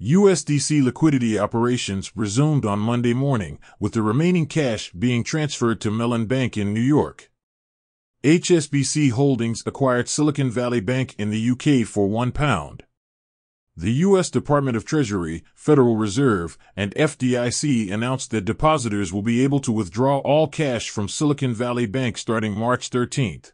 USDC liquidity operations resumed on Monday morning, with the remaining cash being transferred to Mellon Bank in New York. HSBC Holdings acquired Silicon Valley Bank in the UK for £1. The U.S. Department of Treasury, Federal Reserve, and FDIC announced that depositors will be able to withdraw all cash from Silicon Valley Bank starting March 13th.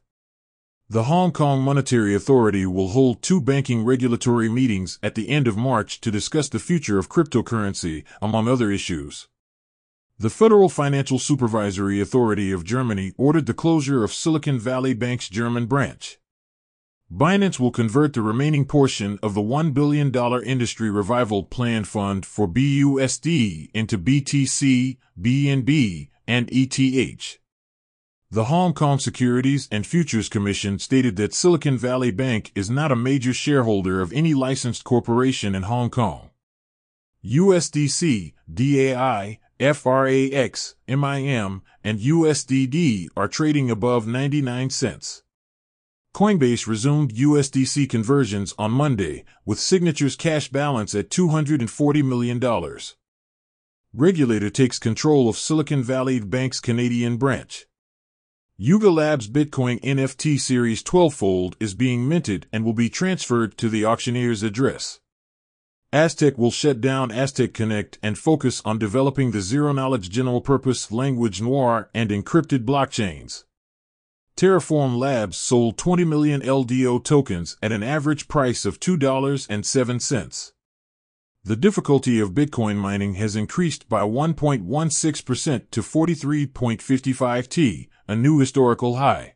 The Hong Kong Monetary Authority will hold two banking regulatory meetings at the end of March to discuss the future of cryptocurrency, among other issues. The Federal Financial Supervisory Authority of Germany ordered the closure of Silicon Valley Bank's German branch. Binance will convert the remaining portion of the $1 billion Industry Revival Plan Fund for BUSD into BTC, BNB, and ETH. The Hong Kong Securities and Futures Commission stated that Silicon Valley Bank is not a major shareholder of any licensed corporation in Hong Kong. USDC, DAI, FRAX, MIM, and USDD are trading above 99 cents. Coinbase resumed USDC conversions on Monday, with Signature's cash balance at $240 million. Regulator takes control of Silicon Valley Bank's Canadian branch. Yuga Labs Bitcoin NFT Series 12 Fold is being minted and will be transferred to the auctioneer's address. Aztec will shut down Aztec Connect and focus on developing the zero knowledge general purpose language noir and encrypted blockchains. Terraform Labs sold 20 million LDO tokens at an average price of $2.07. The difficulty of Bitcoin mining has increased by 1.16% to 43.55 T, a new historical high.